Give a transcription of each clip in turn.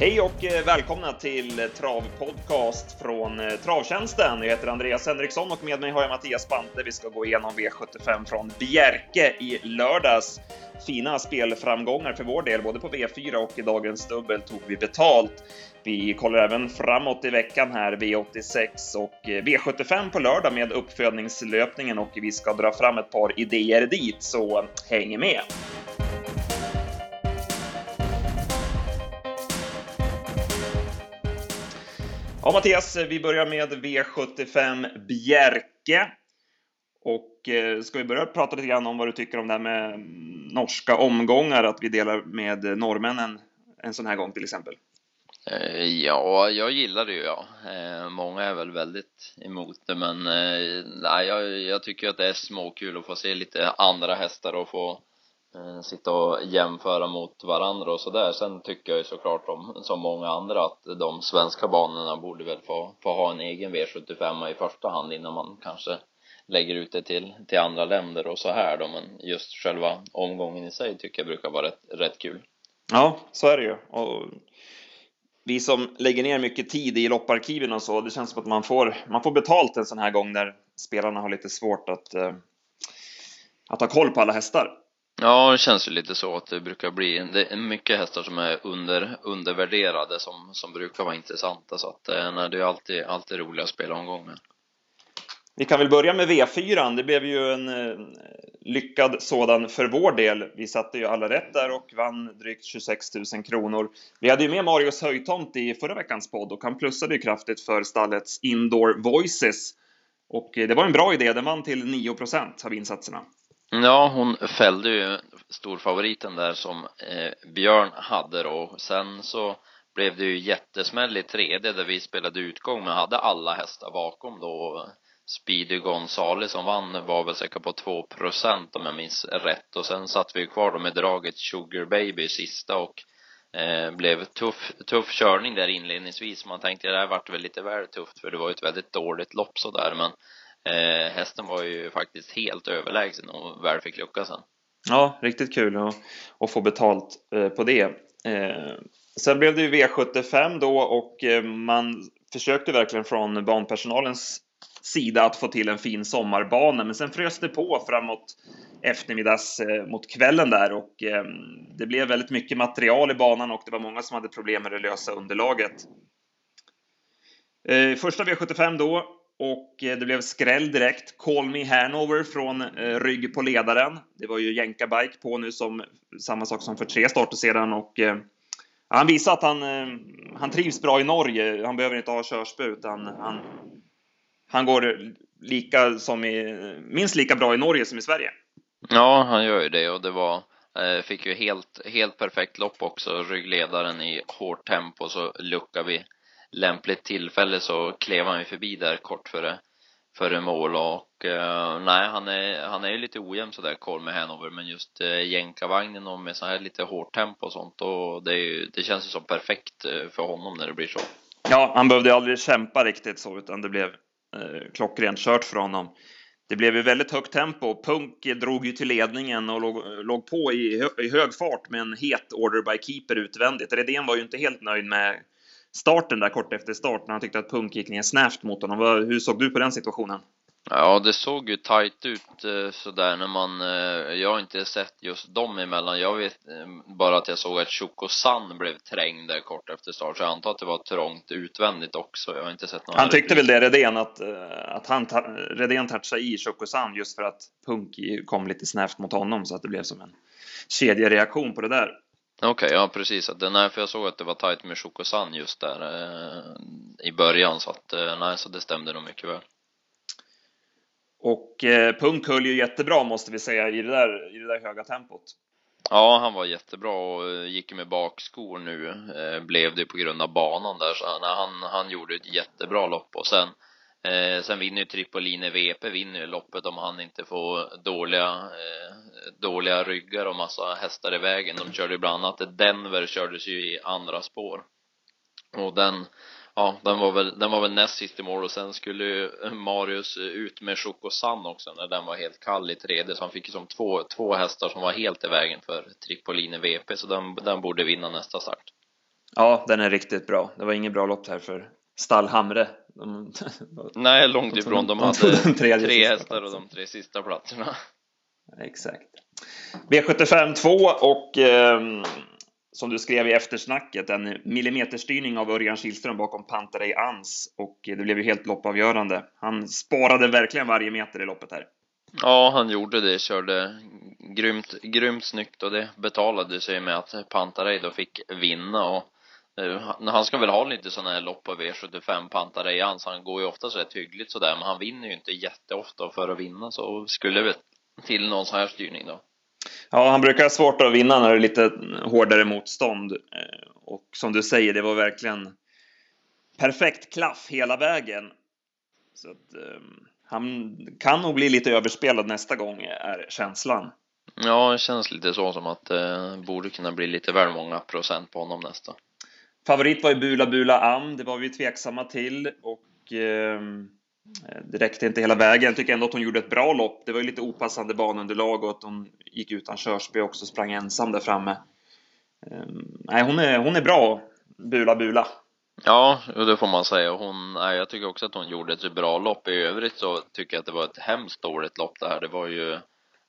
Hej och eh, välkomna till Travpodcast från eh, Travtjänsten. Jag heter Andreas Henriksson och med mig har jag Mattias Bante. Vi ska gå igenom V75 från Bjerke i lördags. Fina spelframgångar för vår del, både på V4 och i dagens dubbel tog vi betalt. Vi kollar även framåt i veckan här, V86 och eh, V75 på lördag med uppfödningslöpningen och vi ska dra fram ett par idéer dit, så häng med! Ja, Mattias, vi börjar med V75 Bjerke. Och eh, ska vi börja prata lite grann om vad du tycker om det här med mm, norska omgångar, att vi delar med eh, norrmännen en sån här gång till exempel? Eh, ja, jag gillar det ju ja. Eh, många är väl väldigt emot det men nej, jag, jag tycker att det är småkul att få se lite andra hästar och få Eh, sitta och jämföra mot varandra och sådär. Sen tycker jag ju såklart om, som många andra att de svenska banorna borde väl få, få ha en egen V75 i första hand innan man kanske lägger ut det till, till andra länder och så här då. Men just själva omgången i sig tycker jag brukar vara rätt, rätt kul. Ja, så är det ju. Och vi som lägger ner mycket tid i lopparkiven och så, det känns som att man får, man får betalt en sån här gång när spelarna har lite svårt att, eh, att ha koll på alla hästar. Ja, det känns ju lite så att det brukar bli, det är mycket hästar som är under, undervärderade som, som brukar vara intressanta så att eh, nej, det är alltid, alltid roliga spelomgångar. Vi kan väl börja med V4. Det blev ju en eh, lyckad sådan för vår del. Vi satte ju alla rätt där och vann drygt 26 000 kronor. Vi hade ju med Marius Höjtomt i förra veckans podd och han plussade ju kraftigt för stallets Indoor Voices. Och eh, det var en bra idé. Den vann till 9% av insatserna. Ja, hon fällde ju storfavoriten där som eh, Björn hade då. Sen så blev det ju jättesmäll i tredje där vi spelade utgång men hade alla hästar bakom då. Speedy Gonzales som vann var väl säkert på 2 procent om jag minns rätt och sen satt vi kvar då med draget Sugar Baby sista och eh, blev tuff, tuff körning där inledningsvis. Man tänkte det här vart väl lite väl tufft för det var ju ett väldigt dåligt lopp sådär men eh, hästen var ju faktiskt helt överlägsen och väl fick lucka sen. Ja, riktigt kul att, att få betalt eh, på det. Eh, sen blev det ju V75 då och eh, man försökte verkligen från banpersonalens sida att få till en fin sommarbana, men sen frös det på framåt eftermiddags eh, mot kvällen där och eh, det blev väldigt mycket material i banan och det var många som hade problem med det lösa underlaget. Eh, första V75 då och eh, det blev skräll direkt. Call Me Hanover från eh, rygg på ledaren. Det var ju jänka-bike på nu som samma sak som för tre starter sedan och eh, han visar att han, eh, han trivs bra i Norge. Han behöver inte ha körspö utan han, han går lika som i, minst lika bra i Norge som i Sverige. Ja, han gör ju det och det var eh, fick ju helt, helt perfekt lopp också. Ryggledaren i hårt tempo så luckar vi lämpligt tillfälle så klev han ju förbi där kort före, före mål och eh, nej, han är, han är ju lite ojämn sådär, koll med Hanover, men just eh, jänkarvagnen och med så här lite hårt tempo och sånt och det är ju, det känns ju som perfekt eh, för honom när det blir så. Ja, han behövde aldrig kämpa riktigt så, utan det blev eh, klockrent kört för honom. Det blev ju väldigt högt tempo. Punk drog ju till ledningen och låg, låg på i, hö, i hög fart med en het order by keeper utvändigt. Redén var ju inte helt nöjd med starten där kort efter start när han tyckte att Punk gick ner snävt mot honom. Hur såg du på den situationen? Ja, det såg ju tajt ut eh, sådär när man, eh, jag har inte sett just dem emellan. Jag vet eh, bara att jag såg att Chokosan blev trängd där kort efter start, så jag antar att det var trångt utvändigt också. Jag har inte sett någon Han tyckte väl det, Redén, att, att han, Redén touchade i Chokosan just för att Punk kom lite snävt mot honom så att det blev som en kedjereaktion på det där. Okej, okay, ja precis. nej, för jag såg att det var tajt med Chokosan just där eh, i början så att eh, nej, så det stämde nog mycket väl. Och eh, Punk höll ju jättebra måste vi säga i det där, i det där höga tempot. Ja, han var jättebra och eh, gick med bakskor nu eh, blev det på grund av banan där så nej, han, han gjorde ett jättebra lopp och sen Eh, sen vinner ju Tripoline VP vinner ju loppet om han inte får dåliga, eh, dåliga ryggar och massa hästar i vägen. De körde ju bland annat Denver kördes ju i andra spår. Och den, ja, den var väl, den var väl näst sist i mål och sen skulle ju Marius ut med Chocosan också när den var helt kall i tredje så han fick ju som två, två hästar som var helt i vägen för Tripoline VP så den, den borde vinna nästa start. Ja, den är riktigt bra. Det var inget bra lopp här för Stallhamre. De, Nej, långt ifrån. De, de hade tre hästar och de tre sista platserna. Exakt. V75 2 och eh, som du skrev i eftersnacket, en millimeterstyrning av Örjan Kihlström bakom Pantarei Ans och det blev ju helt loppavgörande. Han sparade verkligen varje meter i loppet här. Ja, han gjorde det, körde grymt, grymt snyggt och det betalade sig med att Pantarei då fick vinna och han ska väl ha lite sådana här lopp på V75 Pantarei Ans, han går ju oftast rätt hyggligt sådär men han vinner ju inte jätteofta och för att vinna så skulle det till någon sån här styrning då. Ja, han brukar ha svårt att vinna när det är lite hårdare motstånd. Eh, och som du säger, det var verkligen perfekt klaff hela vägen. Så att, um, han kan nog bli lite överspelad nästa gång, är känslan. Ja, det känns lite så som att det eh, borde kunna bli lite väl många procent på honom nästa. Favorit var ju Bula Bula Am, det var vi tveksamma till och eh, det räckte inte hela vägen. Jag tycker ändå att hon gjorde ett bra lopp. Det var ju lite opassande banunderlag och att hon gick utan körspö också, sprang ensam där framme. Eh, nej, hon är, hon är bra, Bula Bula. Ja, det får man säga. Hon, nej, jag tycker också att hon gjorde ett bra lopp. I övrigt så tycker jag att det var ett hemskt dåligt lopp det här. Det var ju,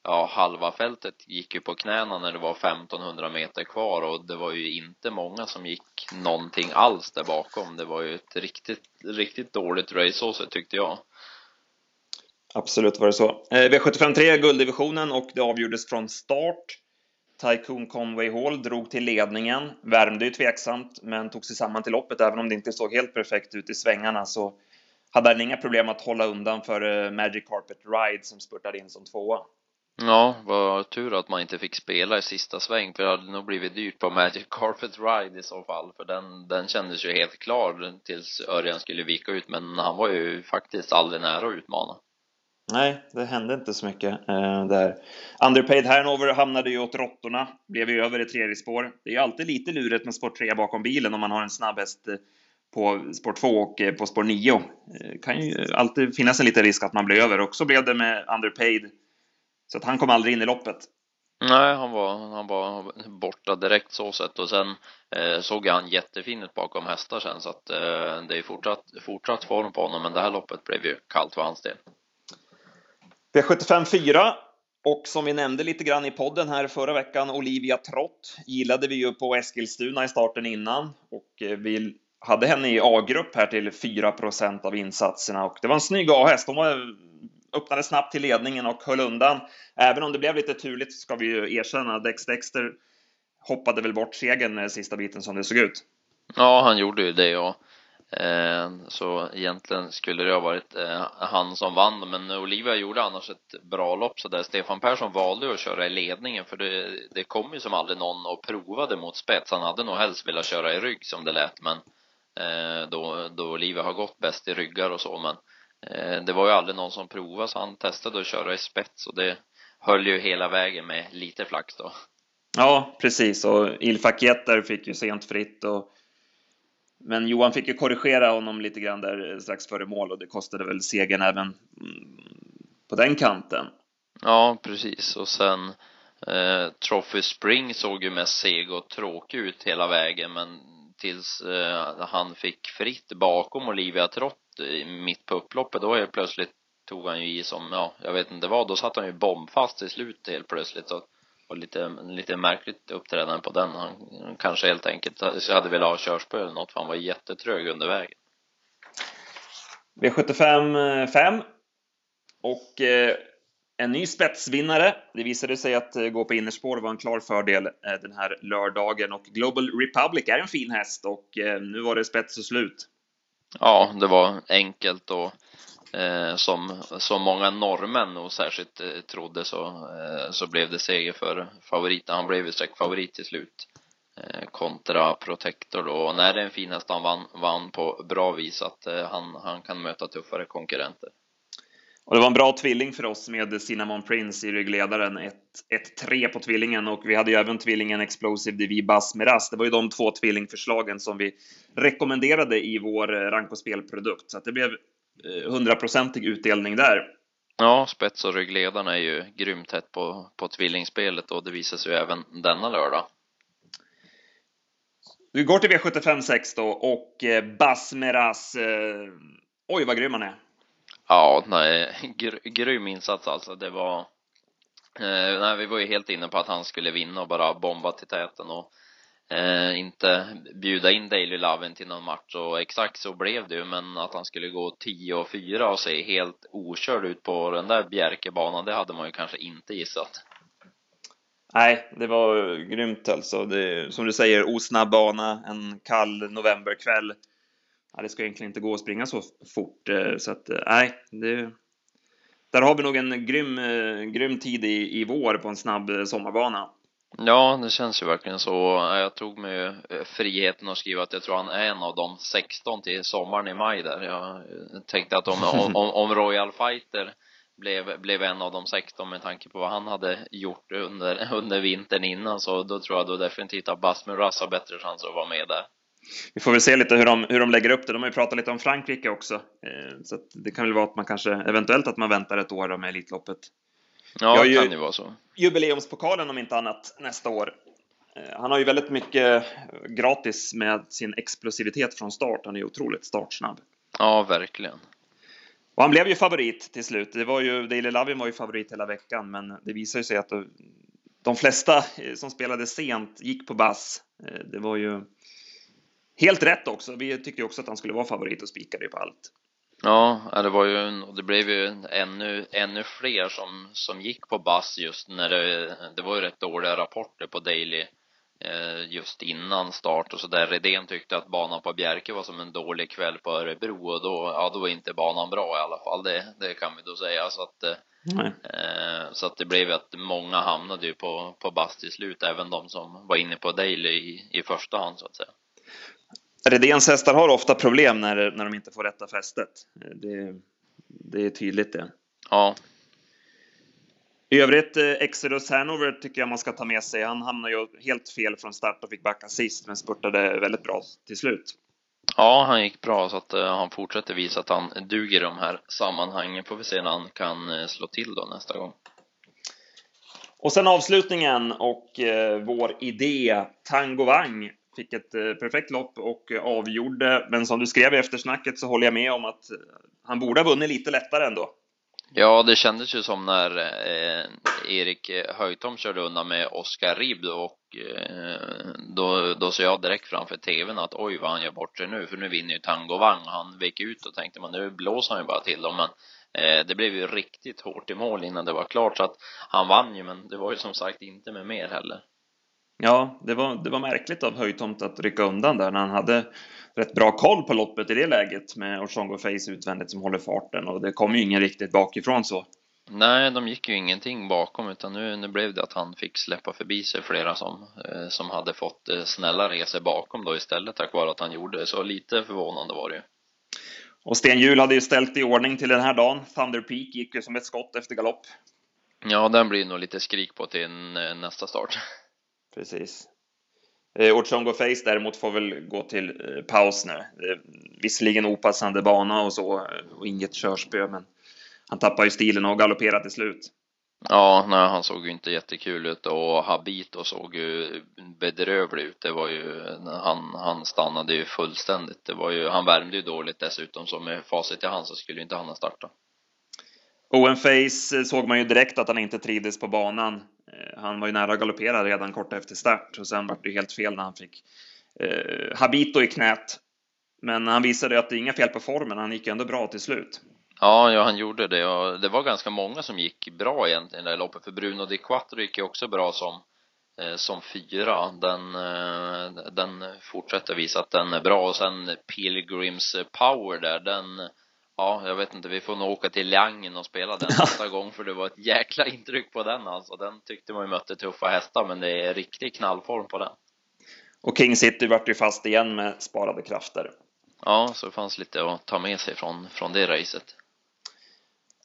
ja, halva fältet gick ju på knäna när det var 1500 meter kvar och det var ju inte många som gick någonting alls där bakom. Det var ju ett riktigt, riktigt dåligt race också tyckte jag. Absolut var det så. Eh, V75 3, gulddivisionen och det avgjordes från start. Tycoon Conway Hall drog till ledningen, värmde ju tveksamt, men tog sig samman till loppet. Även om det inte såg helt perfekt ut i svängarna så hade han inga problem att hålla undan för eh, Magic Carpet Ride som spurtade in som tvåa. Ja, vad tur att man inte fick spela i sista sväng för det hade nog blivit dyrt på Magic Carpet Ride i så fall för den, den kändes ju helt klar tills Örjan skulle vika ut men han var ju faktiskt aldrig nära att utmana. Nej, det hände inte så mycket eh, där. Underpaid Hanover hamnade ju åt råttorna, blev ju över i tredje spår. Det är ju alltid lite lurigt med spår 3 bakom bilen om man har en snabb häst eh, på spår 2 och eh, på spår 9. Det eh, kan ju alltid finnas en liten risk att man blir över. Och så blev det med Underpaid. Så att han kom aldrig in i loppet. Nej, han var, han var borta direkt så sett och sen eh, såg han jättefin ut bakom hästar sen så att eh, det är fortsatt, fortsatt form på honom men det här loppet blev ju kallt för hans del. V75 4 och som vi nämnde lite grann i podden här förra veckan, Olivia Trott gillade vi ju på Eskilstuna i starten innan och eh, vi hade henne i A-grupp här till 4% av insatserna och det var en snygg A-häst. Hon var, öppnade snabbt till ledningen och höll undan. Även om det blev lite turligt ska vi ju erkänna. Dex Dexter hoppade väl bort segern sista biten som det såg ut. Ja, han gjorde ju det ja. Eh, så egentligen skulle det ha varit eh, han som vann, men Olivia gjorde annars ett bra lopp så där Stefan Persson valde att köra i ledningen för det, det kom ju som aldrig någon och provade mot spets. Han hade nog helst velat köra i rygg som det lät, men eh, då, då Olivia har gått bäst i ryggar och så, men det var ju aldrig någon som provade så han testade att köra i spets och det höll ju hela vägen med lite flax då. Ja, precis och Ilfakietter fick ju sent fritt och men Johan fick ju korrigera honom lite grann där strax före mål och det kostade väl segern även mm, på den kanten. Ja, precis. Och sen eh, Trophy Spring såg ju mest seg och tråkig ut hela vägen, men tills eh, han fick fritt bakom Olivia Trott mitt på upploppet, då helt plötsligt tog han ju i som, ja, jag vet inte vad, då satt han ju bombfast i slutet helt plötsligt. och, och lite, lite märkligt uppträdande på den. Han kanske helt enkelt hade velat ha körspö eller något för han var jättetrög under vägen. V75 5 och eh, en ny spetsvinnare. Det visade sig att eh, gå på innerspår var en klar fördel eh, den här lördagen och Global Republic är en fin häst och eh, nu var det spets och slut. Ja, det var enkelt och eh, som, som många norrmän och särskilt eh, trodde så, eh, så blev det seger för favoriten. Han blev ju säkert favorit till slut eh, kontra Protector då. Och när det är en fin häst han vann, vann på bra vis att eh, han, han kan möta tuffare konkurrenter. Och det var en bra tvilling för oss med Cinnamon Prince i ryggledaren. 1-3 på tvillingen och vi hade ju även tvillingen Explosive Divi Basmeras. Det var ju de två tvillingförslagen som vi rekommenderade i vår eh, rank och spelprodukt. Så att det blev hundraprocentig utdelning där. Ja, spets och ryggledarna är ju grymt tätt på, på tvillingspelet och det visar sig ju även denna lördag. Vi går till V75 6 då och eh, Basmeras. Eh, oj, vad grym han är. Ja, nej, gr grym insats alltså. Det var eh, nej, vi var ju helt inne på att han skulle vinna och bara bomba till täten och eh, inte bjuda in Daily Lovin' till någon match och exakt så blev det ju men att han skulle gå 10 och 4 och se helt okörd ut på den där Bjerkebanan det hade man ju kanske inte gissat. Nej, det var grymt alltså. Det, som du säger, osnabb bana, en kall novemberkväll. Ja, det ska egentligen inte gå att springa så fort, eh, så att eh, nej, det, där har vi nog en grym, eh, grym tid i, i vår på en snabb eh, sommarbana. Ja, det känns ju verkligen så. Eh, jag tog mig friheten att skriva att jag tror han är en av de 16 till sommaren i maj där. Jag tänkte att om, om, om Royal Fighter blev, blev en av de 16 med tanke på vad han hade gjort under, under vintern innan så då tror jag då definitivt att Basmer Russ har bättre chans att vara med där. Vi får väl se lite hur de, hur de lägger upp det. De har ju pratat lite om Frankrike också. Eh, så det kan väl vara att man kanske, eventuellt att man väntar ett år med Elitloppet. Ja, det kan ju vara så. Jubileumspokalen om inte annat nästa år. Eh, han har ju väldigt mycket gratis med sin explosivitet från start. Han är ju otroligt startsnabb. Ja, verkligen. Och han blev ju favorit till slut. Det var ju, Daily Lovin var ju favorit hela veckan, men det visade sig att de flesta som spelade sent gick på bass. Eh, det var ju helt rätt också. Vi tyckte också att han skulle vara favorit och spikade på allt. Ja, det var ju, det blev ju ännu, ännu fler som, som gick på bass just när det, det var ju rätt dåliga rapporter på Daily Eh, just innan start och så där. Redén tyckte att banan på Bjerke var som en dålig kväll på Örebro och då, ja då var inte banan bra i alla fall. Det, det kan vi då säga så att eh, så att det blev att många hamnade ju på, på bass till slut, även de som var inne på Daily i, i första hand så att säga. Redéns hästar har ofta problem när, när de inte får rätta fästet. Det, det är tydligt det. Ja, i övrigt, eh, Exodus Hanover tycker jag man ska ta med sig. Han hamnade ju helt fel från start och fick backa sist, men spurtade väldigt bra till slut. Ja, han gick bra så att uh, han fortsätter visa att han duger i de här sammanhangen. Får vi se när han kan uh, slå till då nästa gång. Och sen avslutningen och uh, vår idé, Tango Wang, fick ett eh, perfekt lopp och eh, avgjorde. Men som du skrev i eftersnacket så håller jag med om att eh, han borde ha vunnit lite lättare ändå. Ja, det kändes ju som när eh, Erik Höjtom körde undan med Oskar Ribb och eh, då, då såg jag direkt framför tvn att oj vad han gör bort sig nu för nu vinner ju Tango Wang. Han vek ut och tänkte man nu blåser han ju bara till dem men eh, det blev ju riktigt hårt i mål innan det var klart så att han vann ju men det var ju som sagt inte med mer heller. Ja, det var, det var märkligt av Höjtomt att rycka undan där när han hade rätt bra koll på loppet i det läget med Orsongo Face utvändigt som håller farten och det kom ju ingen riktigt bakifrån så. Nej, de gick ju ingenting bakom utan nu, nu blev det att han fick släppa förbi sig flera som, eh, som hade fått eh, snälla resor bakom då istället tack vare att han gjorde det. Så lite förvånande var det ju. Och Sten Hjul hade ju ställt i ordning till den här dagen. Thunder Peak gick ju som ett skott efter galopp. Ja, den blir nog lite skrik på till nästa start. Precis. Eh, Ochongo Face däremot får väl gå till eh, paus nu. Eh, visserligen opassande bana och så och inget körspö, men han tappar ju stilen och galopperar till slut. Ja, nej, han såg ju inte jättekul ut och Habito såg ju bedrövlig ut. Det var ju, han, han stannade ju fullständigt. Det var ju, han värmde ju dåligt dessutom, så med facit i hand så skulle inte han ha startat. Owen Face såg man ju direkt att han inte trivdes på banan. Han var ju nära att galoppera redan kort efter start och sen var det helt fel när han fick eh, Habito i knät. Men han visade att det är inga fel på formen, han gick ändå bra till slut. Ja, ja, han gjorde det och det var ganska många som gick bra egentligen i det loppet, för Bruno Di Quattro gick ju också bra som eh, som fyra. Den, eh, den fortsätter visa att den är bra och sen Pilgrims Power där, den Ja, jag vet inte, vi får nog åka till Liangen och spela den nästa gång för det var ett jäkla intryck på den alltså. Den tyckte man ju mötte tuffa hästar, men det är riktig knallform på den. Och King City vart ju fast igen med sparade krafter. Ja, så det fanns lite att ta med sig från, från det racet.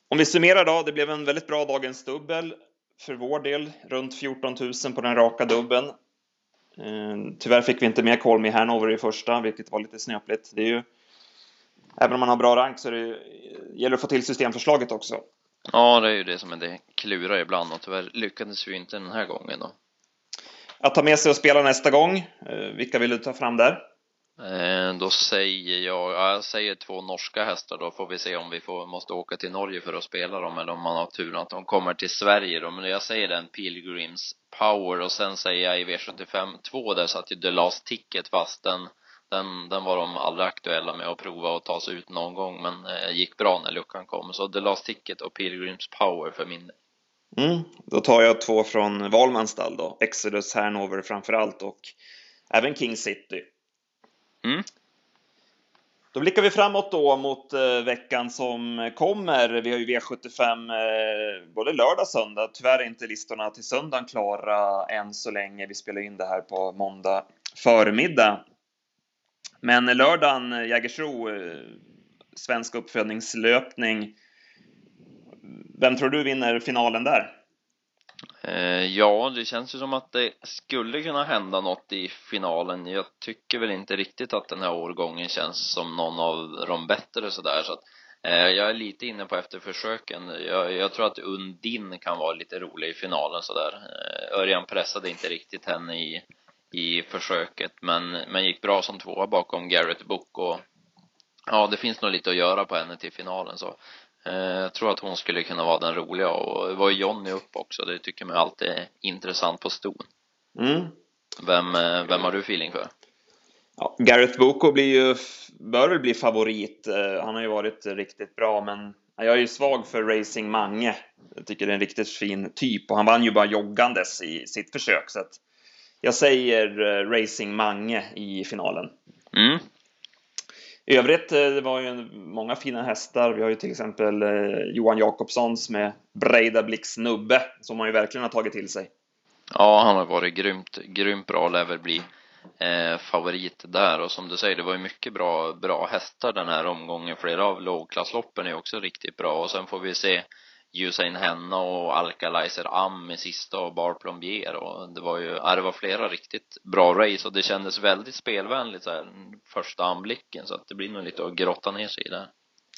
Om vi summerar då, det blev en väldigt bra dagens dubbel för vår del, runt 14 000 på den raka dubben. Eh, tyvärr fick vi inte med Call Me Hanover i första, vilket var lite snöpligt. Det är ju även om man har bra rank så det, gäller det att få till systemförslaget också. Ja, det är ju det som är det klura ibland och tyvärr lyckades vi inte den här gången då. att ta med sig och spela nästa gång? Vilka vill du ta fram där? Då säger jag, jag säger två norska hästar då får vi se om vi får, måste åka till Norge för att spela dem eller om man har tur att de kommer till Sverige då. Men jag säger den Pilgrims Power och sen säger jag i V75 2 där satt ju The Last Ticket fast den den, den var de aldrig aktuella med att prova att ta sig ut någon gång men eh, gick bra när luckan kom. Så The Last Ticket och Pilgrims Power för min mm, Då tar jag två från Valmans stall då. Exodus Hanover framförallt och även King City. Mm. Då blickar vi framåt då mot eh, veckan som kommer. Vi har ju V75 eh, både lördag och söndag. Tyvärr är inte listorna till söndagen klara än så länge. Vi spelar in det här på måndag förmiddag. Men lördagen, eh, Jägersro, eh, svensk uppfödningslöpning. Vem tror du vinner finalen där? Eh, ja, det känns ju som att det skulle kunna hända något i finalen. Jag tycker väl inte riktigt att den här årgången känns som någon av de bättre sådär. Så att, jag är lite inne på efterförsöken. Jag, jag tror att Undin kan vara lite rolig i finalen sådär. Örjan pressade inte riktigt henne i i försöket men, men gick bra som tvåa bakom Garrett Book och ja, det finns nog lite att göra på henne till finalen så eh, jag tror att hon skulle kunna vara den roliga och det var ju Jonny upp också, det tycker man alltid är intressant på ston. Mm. Vem, eh, vem har du feeling för? Ja, Gareth Boko blir ju, bör väl bli favorit. Eh, han har ju varit riktigt bra, men jag är ju svag för Racing Mange. Jag tycker det är en riktigt fin typ och han vann ju bara joggandes i sitt försök så att jag säger uh, Racing Mange i finalen. Mm. I övrigt, uh, det var ju många fina hästar. Vi har ju till exempel uh, Johan Jakobssons med Breida Blix Nubbe, som man ju verkligen har tagit till sig. Ja, han har varit grymt, grymt bra, lär väl bli eh, favorit där och som du säger, det var ju mycket bra, bra hästar den här omgången. Flera av lågklassloppen är också riktigt bra och sen får vi se Usain Henna och Alkalizer Am i sista och Bar Plombier och det var ju, ja, det var flera riktigt bra race och det kändes väldigt spelvänligt så här första anblicken så att det blir nog lite att grotta ner sig i det.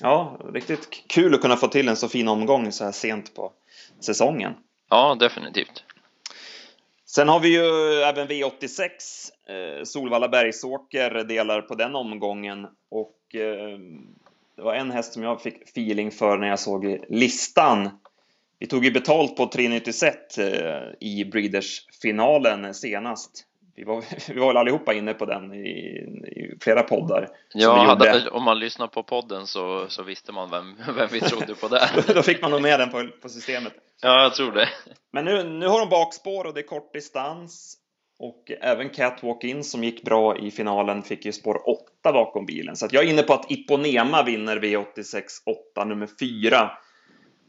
Ja, riktigt kul att kunna få till en så fin omgång så här sent på säsongen. Ja, definitivt. Sen har vi ju även V86. Eh, Solvalla Bergsåker delar på den omgången och eh, var en häst som jag fick feeling för när jag såg listan. Vi tog ju betalt på Trinity Set eh, i Breeders-finalen senast. Vi var, vi var väl allihopa inne på den i, i flera poddar. Ja, hade, om man lyssnar på podden så, så visste man vem, vem vi trodde på där. Då fick man nog med den på, på systemet. Ja, jag tror det. Men nu, nu har de bakspår och det är kort distans. Och även Catwalk In som gick bra i finalen fick ju spår 8 bakom bilen. Så jag är inne på att Iponema vinner V86 8 nummer 4.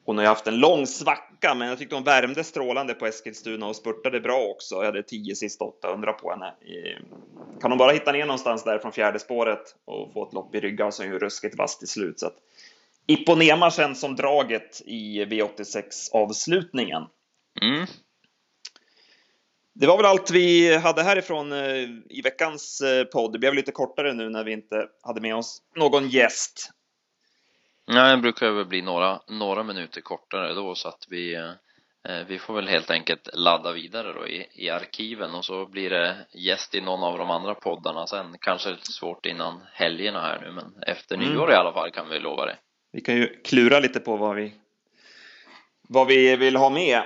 Hon har ju haft en lång svacka, men jag tyckte hon värmde strålande på Eskilstuna och spurtade bra också. Jag hade 10 sista 800 på henne. Kan hon bara hitta ner någonstans där från fjärde spåret och få ett lopp i ryggen, så är hon ju ruskigt vass till slut. Så att Iponema känns som draget i V86 avslutningen. Mm. Det var väl allt vi hade härifrån eh, i veckans eh, podd. Det blev lite kortare nu när vi inte hade med oss någon gäst. Nej, det brukar väl bli några, några minuter kortare då så att vi, eh, vi får väl helt enkelt ladda vidare då i, i arkiven och så blir det gäst i någon av de andra poddarna sen. Kanske svårt innan helgerna här nu, men efter mm. nyår i alla fall kan vi lova det. Vi kan ju klura lite på vad vi, vad vi vill ha med.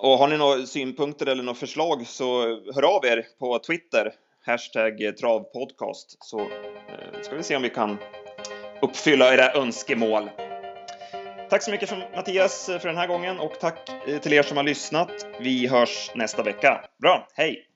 Och har ni några synpunkter eller några förslag så hör av er på Twitter, hashtag travpodcast, så eh, ska vi se om vi kan uppfylla era önskemål. Tack så mycket Mattias eh, för den här gången och tack eh, till er som har lyssnat. Vi hörs nästa vecka. Bra, hej!